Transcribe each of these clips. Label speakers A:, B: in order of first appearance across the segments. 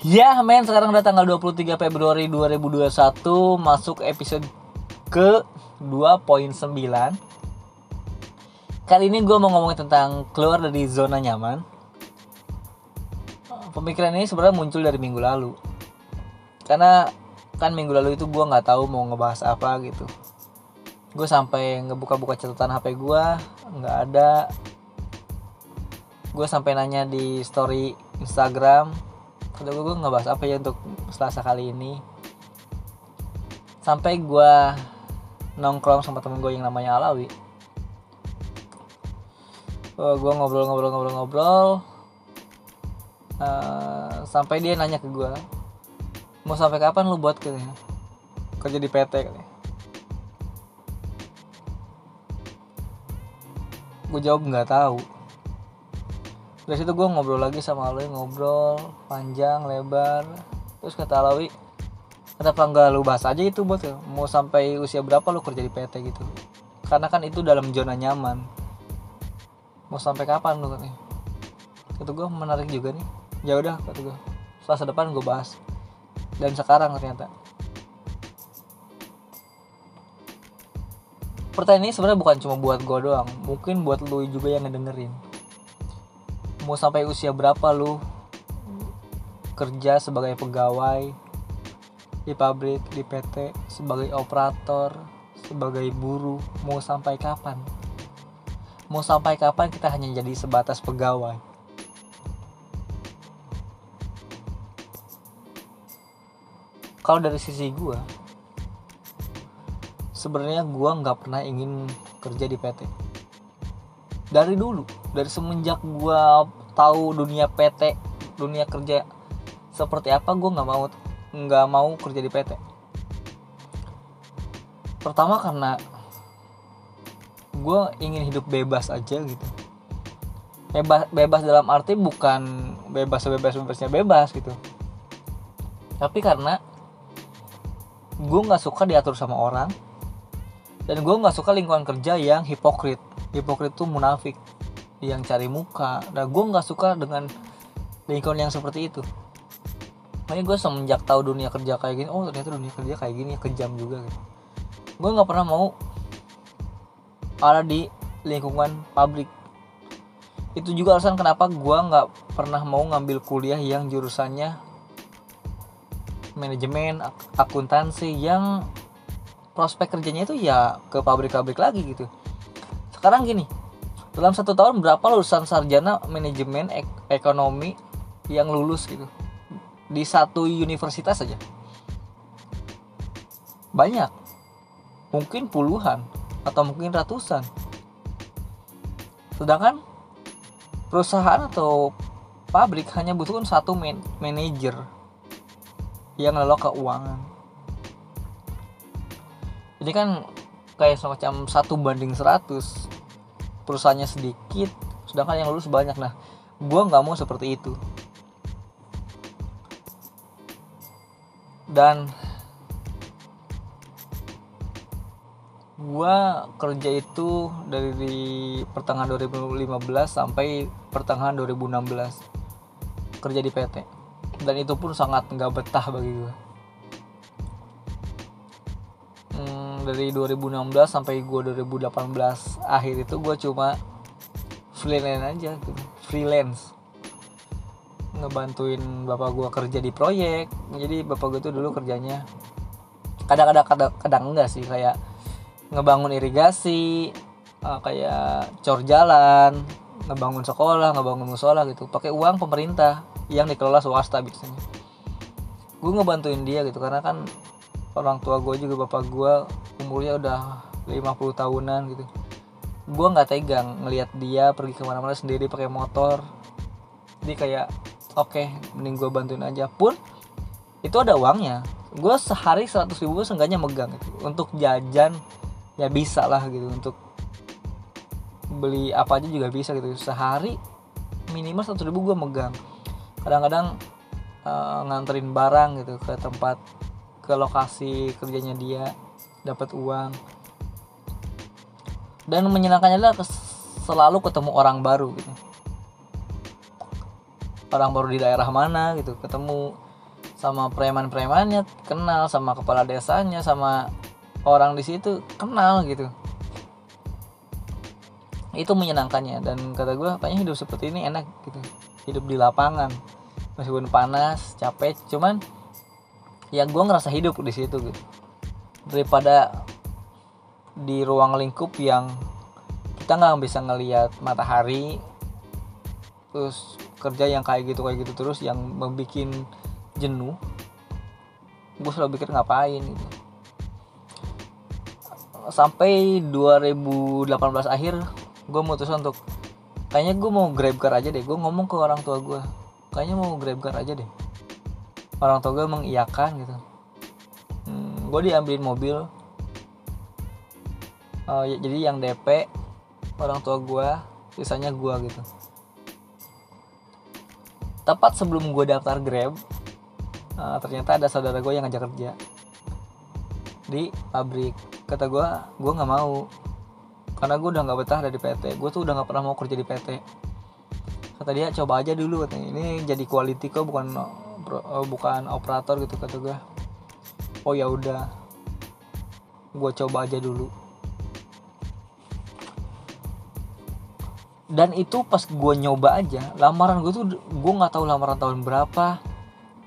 A: Ya men sekarang udah tanggal 23 Februari 2021 Masuk episode ke 2.9 Kali ini gue mau ngomongin tentang keluar dari zona nyaman. Pemikiran ini sebenarnya muncul dari minggu lalu. Karena kan minggu lalu itu gue nggak tahu mau ngebahas apa gitu. Gue sampai ngebuka-buka catatan HP gue nggak ada. Gue sampai nanya di story Instagram kata gue nggak bahas apa ya untuk selasa kali ini. Sampai gue nongkrong sama temen gue yang namanya Alawi. Oh, gue ngobrol-ngobrol-ngobrol-ngobrol uh, sampai dia nanya ke gue mau sampai kapan lu buat katanya kerja di PT katanya. Gue jawab nggak tahu dari situ gue ngobrol lagi sama Alawi ngobrol panjang lebar. Terus kata Alawi kenapa nggak lu bahas aja itu buat mau sampai usia berapa lu kerja di PT gitu? Karena kan itu dalam zona nyaman. Mau sampai kapan lu? katanya. Itu gue menarik juga nih. Ya udah kata gue selasa depan gue bahas. Dan sekarang ternyata. Pertanyaan ini sebenarnya bukan cuma buat gue doang. Mungkin buat lu juga yang ngedengerin mau sampai usia berapa lu kerja sebagai pegawai di pabrik, di PT, sebagai operator, sebagai buruh, mau sampai kapan? Mau sampai kapan kita hanya jadi sebatas pegawai? Kalau dari sisi gue, sebenarnya gue nggak pernah ingin kerja di PT. Dari dulu, dari semenjak gue tahu dunia PT dunia kerja seperti apa gue nggak mau nggak mau kerja di PT pertama karena gue ingin hidup bebas aja gitu. Bebas bebas dalam arti bukan bebas bebas bebasnya bebas gitu. Tapi karena gue nggak suka diatur sama orang dan gue nggak suka lingkungan kerja yang hipokrit hipokrit tuh munafik. Yang cari muka. Nah gue nggak suka dengan lingkungan yang seperti itu. Makanya gue semenjak tahu dunia kerja kayak gini oh ternyata dunia kerja kayak gini kejam juga gitu. Gue nggak pernah mau ada di lingkungan pabrik itu juga alasan kenapa gue nggak pernah mau ngambil kuliah yang jurusannya manajemen akuntansi yang prospek kerjanya itu ya ke pabrik-pabrik lagi gitu sekarang gini dalam satu tahun berapa lulusan sarjana manajemen ek ekonomi yang lulus gitu? Di satu universitas saja banyak. Mungkin puluhan atau mungkin ratusan. Sedangkan perusahaan atau pabrik hanya butuhkan satu man manajer yang ngelola keuangan. Ini kan kayak semacam satu banding 100 perusahaannya sedikit sedangkan yang lulus banyak. Nah gue nggak mau seperti itu. Dan gue kerja itu dari pertengahan 2015 sampai pertengahan 2016 kerja di PT dan itu pun sangat nggak betah bagi gue dari 2016 sampai gue 2018 akhir itu gue cuma freelance aja gitu. Freelance. Ngebantuin bapak gue kerja di proyek. Jadi bapak gue tuh dulu kerjanya kadang-kadang kadang, enggak sih kayak ngebangun irigasi uh, kayak cor jalan ngebangun sekolah ngebangun musola gitu. Pakai uang pemerintah yang dikelola swasta biasanya. Gue ngebantuin dia gitu karena kan orang tua gue juga bapak gue umurnya udah 50 tahunan gitu. Gue nggak tegang ngelihat dia pergi ke mana-mana sendiri pakai motor. Jadi kayak oke okay, mending gue bantuin aja. Pun itu ada uangnya. Gue sehari 100 ribu seenggaknya megang gitu. untuk jajan ya bisa lah gitu. Untuk beli apa aja juga bisa gitu. Sehari minimal 100 ribu gue megang. Kadang-kadang uh, nganterin barang gitu ke tempat ke lokasi kerjanya dia dapat uang. Dan menyenangkannya adalah selalu ketemu orang baru gitu. Orang baru di daerah mana gitu ketemu sama preman-premannya kenal sama kepala desanya sama orang di situ kenal gitu. Itu menyenangkannya dan kata gue kayaknya hidup seperti ini enak gitu. Hidup di lapangan meskipun panas capek cuman ya gue ngerasa hidup di situ gitu daripada di ruang lingkup yang kita nggak bisa ngelihat matahari terus kerja yang kayak gitu kayak gitu terus yang membuat jenuh gue selalu pikir ngapain gitu. Sampai 2018 akhir gue mutusin untuk kayaknya gue mau grab car aja deh gue ngomong ke orang tua gue kayaknya mau grab car aja deh. Orang tua gue mengiyakan gitu gue diambilin mobil. Uh, jadi yang DP orang tua gue sisanya gue gitu. Tepat sebelum gue daftar grab uh, ternyata ada saudara gue yang ngajak kerja. Di pabrik. Kata gue gue nggak mau. Karena gue udah nggak betah dari PT gue tuh udah nggak pernah mau kerja di PT kata dia coba aja dulu katanya. Ini jadi quality kok bukan uh, bukan operator gitu kata gue oh ya udah. Gue coba aja dulu. Dan itu pas gue nyoba aja lamaran gue tuh gue nggak tahu lamaran tahun berapa.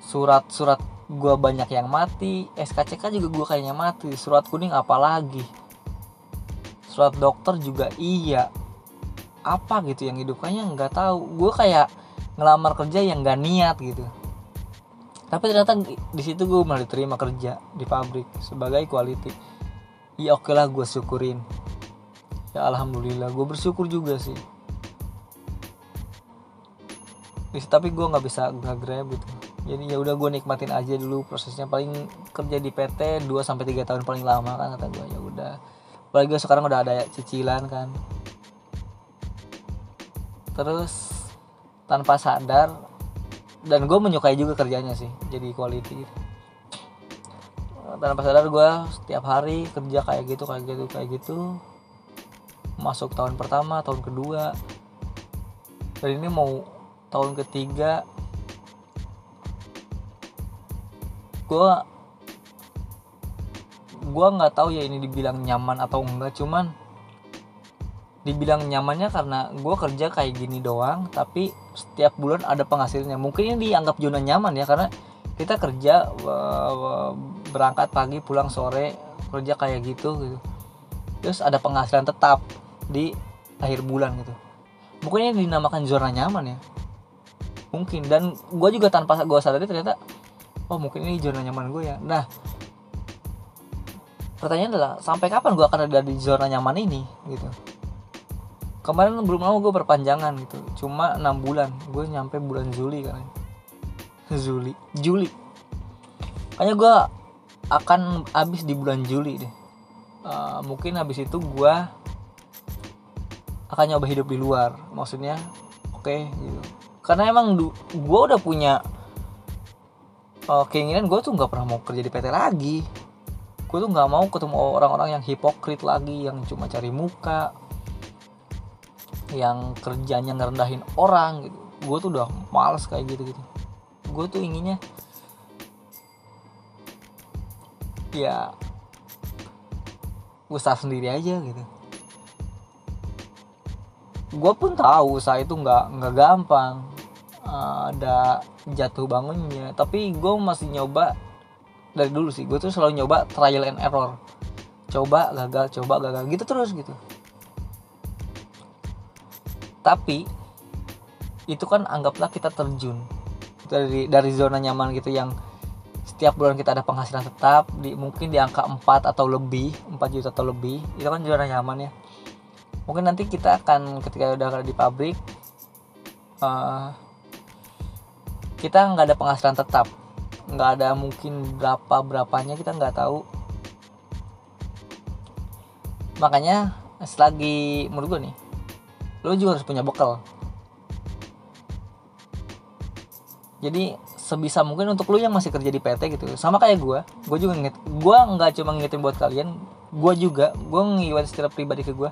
A: Surat-surat gue banyak yang mati SKCK juga gue kayaknya mati. Surat kuning apalagi surat dokter juga iya. Apa gitu yang hidup? Kayaknya nggak tahu. Gue kayak ngelamar kerja yang nggak niat gitu tapi ternyata di situ gue malah diterima kerja di pabrik sebagai quality. Ya oke lah gue syukurin. Ya alhamdulillah gue bersyukur juga sih. Tapi gue nggak bisa nggak grab gitu. Jadi ya udah gue nikmatin aja dulu prosesnya. Paling kerja di PT 2 sampai tiga tahun paling lama kan kata gue ya udah. Apalagi sekarang udah ada cicilan kan. Terus tanpa sadar dan gue menyukai juga kerjanya sih jadi quality tanpa sadar gue setiap hari kerja kayak gitu kayak gitu kayak gitu. Masuk tahun pertama tahun kedua. Dan ini mau tahun ketiga. Gue gue nggak tahu ya ini dibilang nyaman atau enggak cuman dibilang nyamannya karena gue kerja kayak gini doang tapi setiap bulan ada penghasilannya mungkin ini dianggap zona nyaman ya karena kita kerja berangkat pagi pulang sore kerja kayak gitu gitu. Terus ada penghasilan tetap di akhir bulan gitu. Mungkin ini dinamakan zona nyaman ya. Mungkin. Dan gue juga tanpa gue sadari ternyata oh mungkin ini zona nyaman gue ya. Nah pertanyaan adalah sampai kapan gue akan ada di zona nyaman ini gitu kemarin belum lama gue berpanjangan gitu. Cuma enam bulan. Gue nyampe bulan Juli kan Juli. Juli. Kayaknya gue akan habis di bulan Juli deh. Uh, mungkin habis itu gue akan nyoba hidup di luar. Maksudnya oke okay, gitu. Karena emang gue udah punya uh, keinginan gue tuh nggak pernah mau kerja di PT lagi. Gue tuh nggak mau ketemu orang-orang yang hipokrit lagi yang cuma cari muka yang kerjanya ngerendahin orang gitu. Gue tuh udah males kayak gitu gitu gue tuh inginnya ya usaha sendiri aja gitu. Gue pun tahu usaha itu nggak nggak gampang. Ada jatuh bangunnya. Tapi gue masih nyoba dari dulu sih. Gue tuh selalu nyoba trial and error. Coba gagal coba gagal. Gitu terus gitu tapi itu kan anggaplah kita terjun dari dari zona nyaman gitu yang setiap bulan kita ada penghasilan tetap di mungkin di angka 4 atau lebih 4 juta atau lebih itu kan zona nyaman ya. Mungkin nanti kita akan ketika udah di pabrik uh, kita nggak ada penghasilan tetap. Nggak ada mungkin berapa berapanya kita nggak tahu. Makanya selagi menurut gue nih lo juga harus punya bekal. Jadi sebisa mungkin untuk lo yang masih kerja di PT gitu. Sama kayak gue gue juga ngit gue nggak cuma ngingetin buat kalian gue juga gue ngiwat secara pribadi ke gue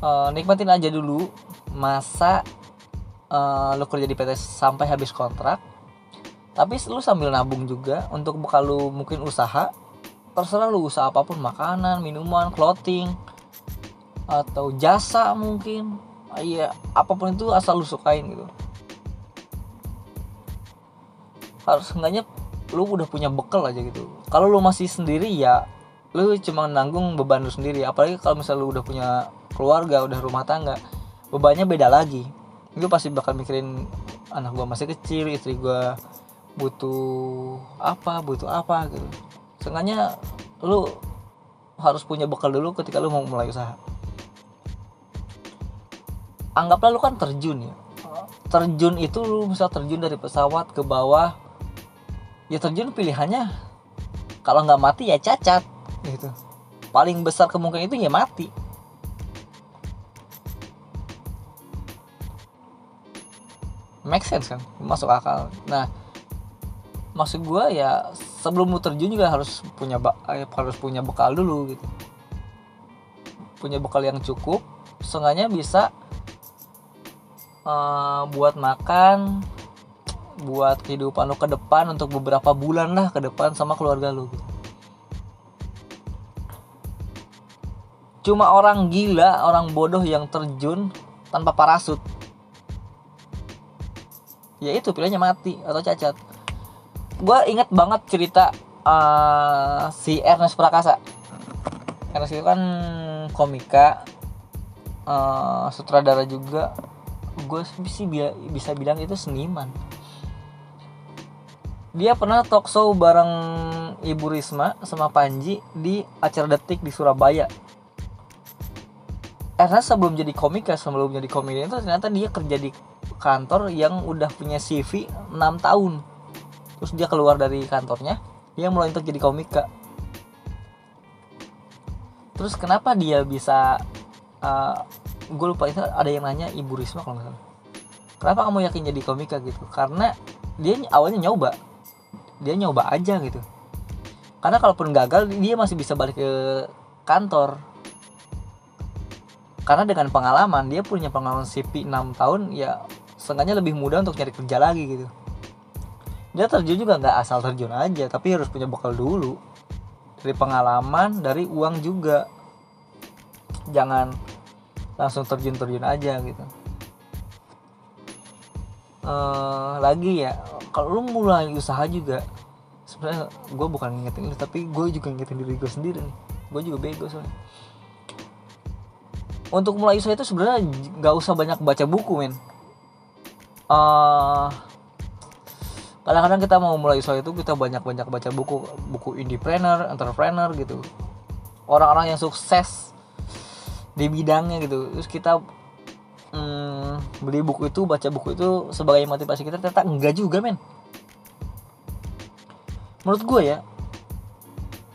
A: uh, nikmatin aja dulu masa uh, lo kerja di PT sampai habis kontrak. Tapi lu sambil nabung juga untuk bekal lu mungkin usaha terserah lu usaha apa pun makanan minuman clothing atau jasa mungkin. Iya apa pun itu asal lu sukain gitu. Harus enggaknya lu udah punya bekal aja gitu. Kalau lu masih sendiri ya lu cuma nanggung beban lu sendiri. Apalagi kalau misalnya lu udah punya keluarga udah rumah tangga bebannya beda lagi. Lu pasti bakal mikirin anak gua masih kecil istri gua butuh apa butuh apa gitu. Seenggaknya lu harus punya bekal dulu ketika lu mau mulai usaha anggaplah lu kan terjun ya. Terjun itu lu bisa terjun dari pesawat ke bawah. Ya terjun pilihannya kalau nggak mati ya cacat. Gitu. Paling besar kemungkinan itu ya mati. Make sense kan? Masuk akal. Nah maksud gue ya sebelum lu terjun juga harus punya eh, harus punya bekal dulu gitu. Punya bekal yang cukup seenggaknya bisa uh, buat makan buat kehidupan lu ke depan untuk beberapa bulan lah ke depan sama keluarga lu. Gitu. cuma orang gila orang bodoh yang terjun tanpa parasut. Ya itu pilihannya mati atau cacat. Gue inget banget cerita uh, si Ernest Prakasa. Ernest itu kan komika uh, sutradara juga gue sih bisa bilang itu seniman. Dia pernah talk show bareng Ibu Risma sama Panji di acara detik di Surabaya. Karena sebelum jadi komika sebelum jadi komedian itu ternyata dia kerja di kantor yang udah punya CV 6 tahun. Terus dia keluar dari kantornya dia mulai untuk jadi komika terus kenapa dia bisa uh, gue lupa itu ada yang nanya ibu Risma kalau salah. Kenapa kamu yakin jadi komika gitu? Karena dia awalnya nyoba. Dia nyoba aja gitu. Karena kalaupun gagal dia masih bisa balik ke kantor. Karena dengan pengalaman dia punya pengalaman CV 6 tahun ya setengahnya lebih mudah untuk nyari kerja lagi gitu. Dia terjun juga nggak asal terjun aja tapi harus punya bekal dulu. Dari pengalaman dari uang juga. Jangan langsung terjun-terjun aja gitu. Uh, lagi ya kalau lu mulai usaha juga sebenarnya gue bukan ngingetin lu tapi gue juga ngingetin diri gue sendiri nih. Gue juga bego soalnya. Untuk mulai usaha itu sebenarnya nggak usah banyak baca buku men. Uh, kadang-kadang kita mau mulai usaha itu kita banyak-banyak baca buku buku entrepreneur entrepreneur gitu. Orang-orang yang sukses di bidangnya gitu. Terus kita hmm, beli buku itu baca buku itu sebagai motivasi kita. Ternyata enggak juga men. Menurut gue ya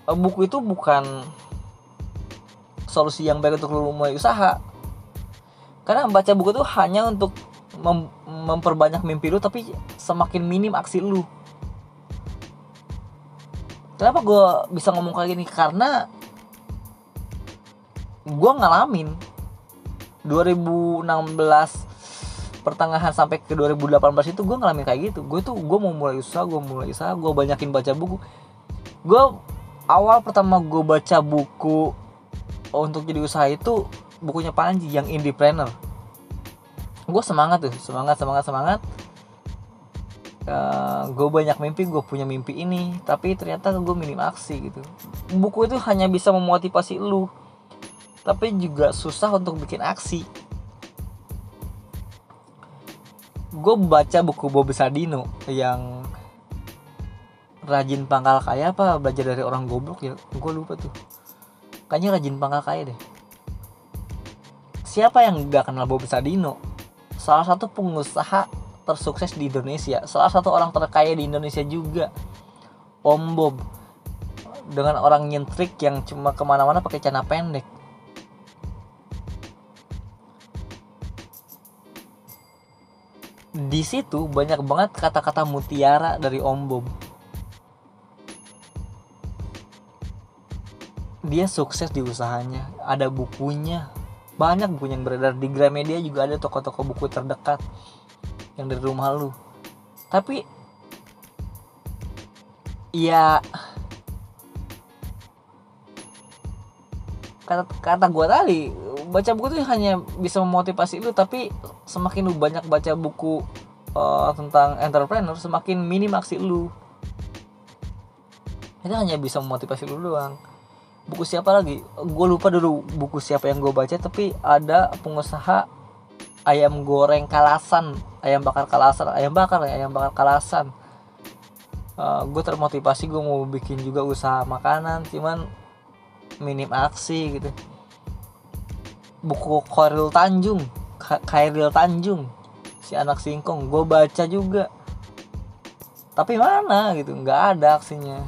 A: buku itu bukan solusi yang baik untuk lu mulai usaha. Karena baca buku itu hanya untuk mem memperbanyak mimpi lu tapi semakin minim aksi lu. Kenapa gue bisa ngomong kayak gini? Karena gue ngalamin 2016 pertengahan sampai ke 2018 itu gue ngalamin kayak gitu. Gue tuh gue mau mulai usaha gue mulai usaha gue banyakin baca buku. Gue awal pertama gue baca buku untuk jadi usaha itu bukunya Panji yang Indiepreneur gue semangat tuh semangat semangat semangat. Uh, eh, gue banyak mimpi gue punya mimpi ini tapi ternyata gue minim aksi gitu. Buku itu hanya bisa memotivasi lu tapi juga susah untuk bikin aksi. Gue baca buku Bob Sadino yang rajin pangkal kaya apa belajar dari orang goblok ya? Gue lupa tuh. Kayaknya rajin pangkal kaya deh. Siapa yang gak kenal Bob Sadino salah satu pengusaha tersukses di Indonesia. Salah satu orang terkaya di Indonesia juga. Om Bob. Dengan orang nyentrik yang cuma ke mana-mana pakai celana pendek di situ banyak banget kata-kata mutiara dari Om Bob. Dia sukses di usahanya ada bukunya. Banyak buku yang beredar. Di Gramedia juga ada toko-toko buku terdekat yang dari rumah lu. Tapi iya kata kata gue tadi baca buku itu hanya bisa memotivasi lu tapi semakin lu banyak baca buku uh, tentang entrepreneur semakin minim aksi lu. Itu hanya bisa memotivasi lu doang. Buku siapa lagi? Gue lupa dulu buku siapa yang gue baca tapi ada pengusaha ayam goreng kalasan ayam bakar kalasan ayam bakar ya ayam bakar kalasan. Uh, gue termotivasi gue mau bikin juga usaha makanan cuman minim aksi gitu. Buku Khairil Tanjung Khairil Tanjung si anak singkong. Gue baca juga. Tapi mana gitu nggak ada aksinya.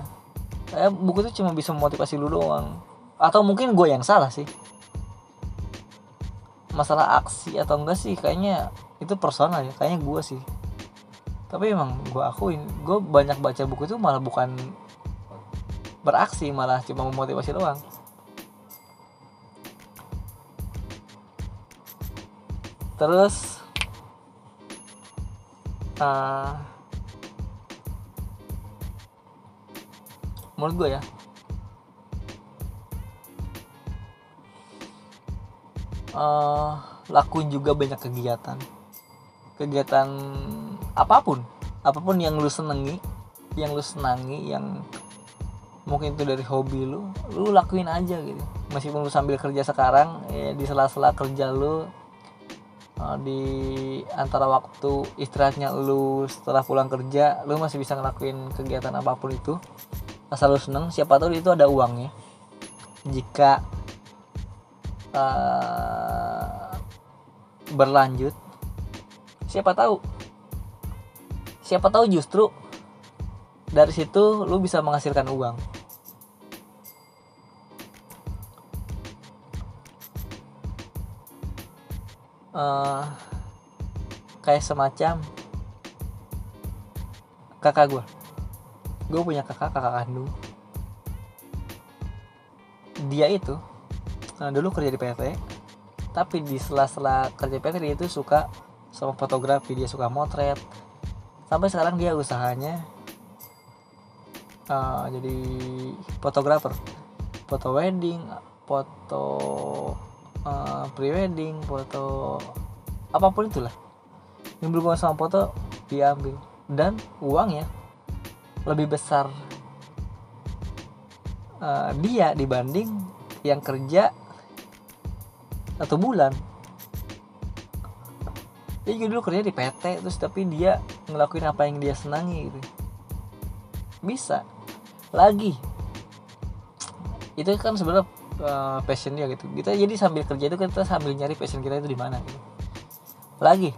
A: Saya buku itu cuma bisa memotivasi lu doang. Atau mungkin gue yang salah sih. Masalah aksi atau enggak sih kayaknya itu personal ya kayaknya gue sih. Tapi emang gue akuin gue banyak baca buku itu malah bukan beraksi malah cuma memotivasi doang terus uh, menurut gue ya uh, lakuin juga banyak kegiatan. Kegiatan apa pun apa pun yang lu senengi yang lu senangi yang mungkin itu dari hobi lu lu lakuin aja gitu. Meskipun lu sambil kerja sekarang ya di sela-sela kerja lu Eh, di antara waktu istirahatnya lu setelah pulang kerja lu masih bisa ngelakuin kegiatan apa pun itu. Asal lu seneng siapa tahu itu ada uangnya. Jika uh, berlanjut siapa tahu. Siapa tahu justru dari situ lu bisa menghasilkan uang uh, kayak semacam kakak gue gue punya kakak kakak kandung. Dia itu uh, dulu kerja di PT tapi di sela-sela kerja PT dia itu suka sama fotografi dia suka motret. Sampai sekarang dia usahanya uh, jadi fotografer. Foto wedding foto uh, prewedding foto apa pun itulah. Yang berhubungan sama foto diambil. Dan uangnya lebih besar uh, dia dibanding yang kerja satu bulan. Dia juga dulu kerja di PT terus tapi dia ngelakuin apa yang dia senangi gitu. Bisa. Lagi. Itu kan sebenarnya uh, passion dia gitu. Kita jadi sambil kerja itu kita sambil nyari passion kita itu di mana gitu. Lagi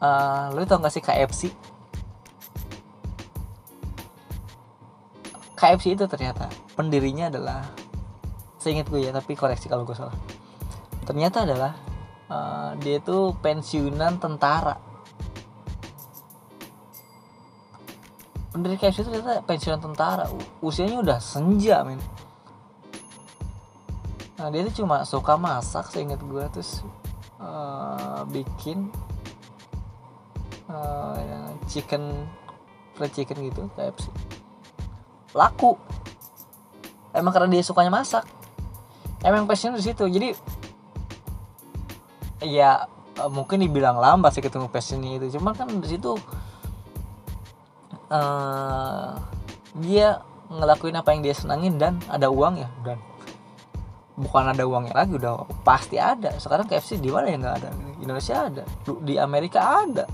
A: uh, lu tau gak sih KFC KFC itu ternyata pendirinya adalah saya ingat gue ya tapi koreksi kalau gue salah. Ternyata adalah uh, dia itu pensiunan tentara. Pendiri KFC itu ternyata pensiunan tentara. Usianya udah senja men nah dia tuh cuma suka masak seingat gue terus uh, bikin uh, chicken fried chicken gitu sih. Laku. Emang karena dia sukanya masak. Emang passion di situ. Jadi ya uh, mungkin dibilang lambat sih ketemu passionnya itu. Cuma kan di situ uh, dia ngelakuin apa yang dia senangin dan ada uang ya dan bukan ada uangnya lagi udah pasti ada. Sekarang KFC di mana ya nggak ada? Indonesia ada. Di Amerika ada.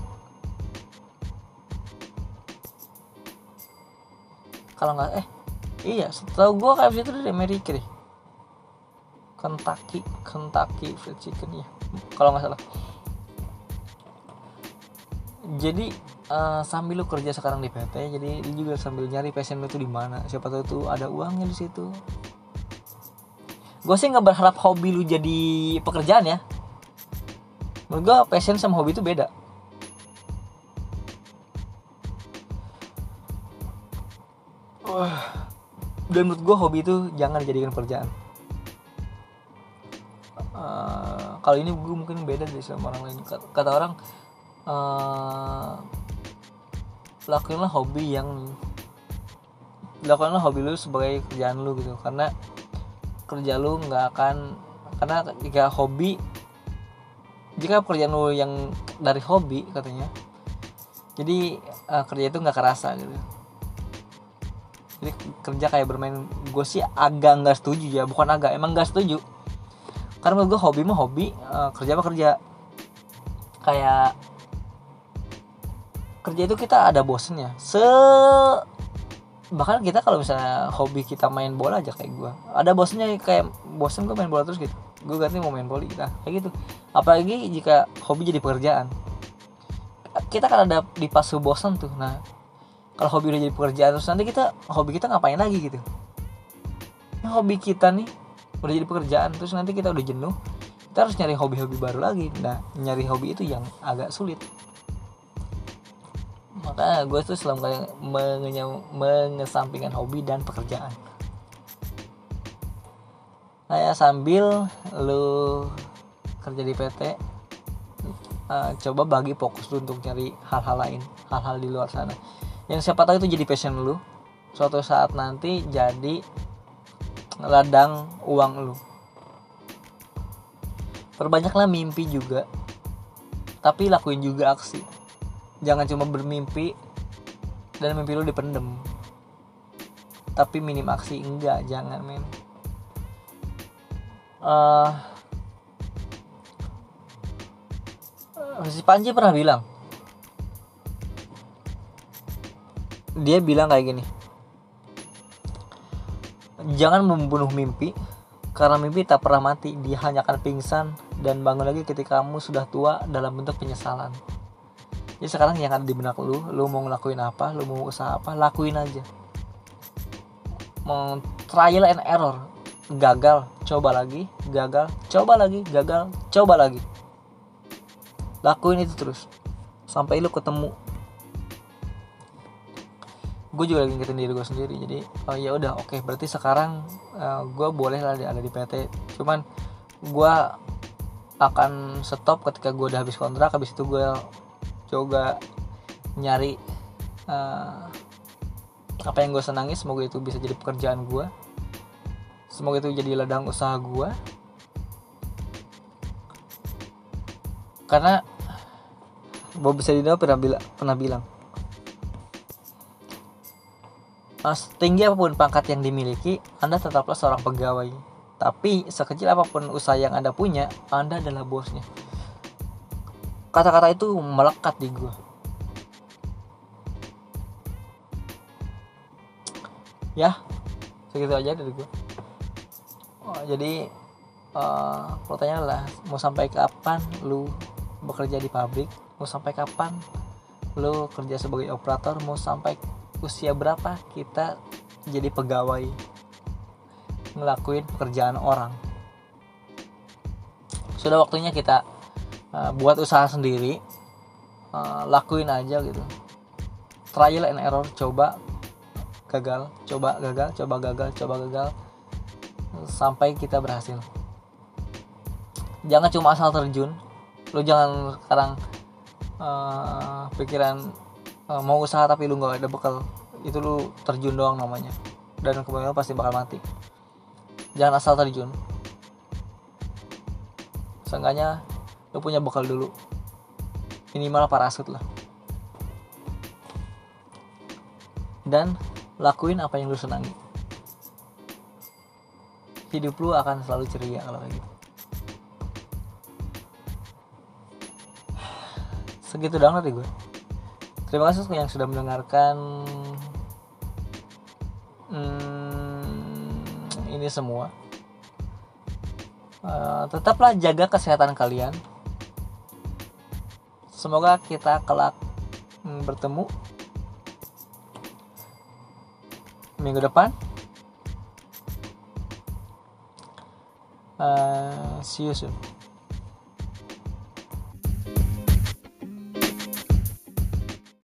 A: Kalau nggak eh iya setahu gue KFC itu dari Amerika deh. Kentucky Kentucky Fried Chicken ya kalau nggak salah. Jadi uh, sambil lu kerja sekarang di PT jadi lu juga sambil nyari passion lu tuh di mana. Siapa tahu tuh ada uangnya di situ gue sih nggak berharap hobi lu jadi pekerjaan ya. Menurut gue passion sama hobi itu beda. Wah. dan menurut gue hobi itu jangan dijadikan pekerjaan. Uh, kalau ini gue mungkin beda dari sama orang lain. Kata orang uh, lakuinlah hobi yang lakukanlah hobi lu sebagai kerjaan lu gitu. Karena kerja lu nggak akan karena jika hobi jika pekerjaan lu yang dari hobi katanya jadi uh, kerja itu nggak kerasa gitu. Jadi kerja kayak bermain gue sih agak nggak setuju ya bukan agak emang nggak setuju. Karena menurut gue hobi mah hobi uh, kerja mah kerja. Kayak kerja itu kita ada bosennya. Se bahkan kita kalau misalnya hobi kita main bola aja kayak gue ada bosennya kayak bosen gue main bola terus gitu. Gue ganti mau main volley kita. Kayak gitu. Apalagi jika hobi jadi pekerjaan. Kita kan ada di fase bosan tuh. Nah kalau hobi udah jadi pekerjaan terus nanti kita hobi kita ngapain lagi gitu? Nah, hobi kita nih udah jadi pekerjaan terus nanti kita udah jenuh kita harus nyari hobi-hobi baru lagi. Nah nyari hobi itu yang agak sulit maka gue tuh selalu mengesampingkan hobi dan pekerjaan. Kayak sambil lu kerja di PT uh, eh, coba bagi fokus lu untuk nyari hal-hal lain hal-hal di luar sana. Yang siapa tahu itu jadi passion lu. Suatu saat nanti jadi ladang uang lu. Perbanyaklah mimpi juga tapi lakuin juga aksi jangan cuma bermimpi dan mimpi lu dipendem. Tapi minim aksi enggak jangan men. Uh, si Panji pernah bilang dia bilang kayak gini jangan membunuh mimpi karena mimpi tak pernah mati dia hanya akan pingsan dan bangun lagi ketika kamu sudah tua dalam bentuk penyesalan jadi sekarang yang ada di benak lu lu mau ngelakuin apa lu mau usaha apa lakuin aja. Mau trial and error. Gagal coba lagi gagal coba lagi gagal coba lagi. Lakuin itu terus. Sampai lu ketemu. Gue juga lagi ngingetin diri gue sendiri jadi oh ya udah oke okay, berarti sekarang uh, gue boleh lah ada di PT cuman gue akan stop ketika gue udah habis kontrak habis itu gue coba nyari uh, apa yang gue senangi semoga itu bisa jadi pekerjaan gue semoga itu jadi ladang usaha gue karena Bob Sadino pernah bilang pernah bilang setinggi apa pun pangkat yang dimiliki, Anda tetaplah seorang pegawai. Tapi sekecil apa pun usaha yang Anda punya, Anda adalah bosnya kata-kata itu melekat di gue ya segitu aja dari gue oh, jadi uh, pertanyaan adalah mau sampai kapan lu bekerja di pabrik? Mau sampai kapan lu kerja sebagai operator? Mau sampai usia berapa kita jadi pegawai? Ngelakuin pekerjaan orang. Sudah waktunya kita uh, buat usaha sendiri uh, lakuin aja gitu. Trial and error coba gagal coba gagal coba gagal coba gagal sampai kita berhasil. Jangan cuma asal terjun lu jangan sekarang uh, pikiran uh, mau usaha tapi lu nggak ada bekal. Itu lu terjun doang namanya. Dan kemudian pasti bakal mati. Jangan asal terjun. Seenggaknya lo punya bekal dulu. Minimal parasut lah. Dan lakuin apa yang lu senangi. Hidup lu akan selalu ceria kalau kayak gitu. Segitu doang dari gue terima kasih yang sudah mendengarkan hmm, ini semua. Uh, tetaplah jaga kesehatan kalian Semoga kita kelak hmm, bertemu minggu depan. Uh, see you soon.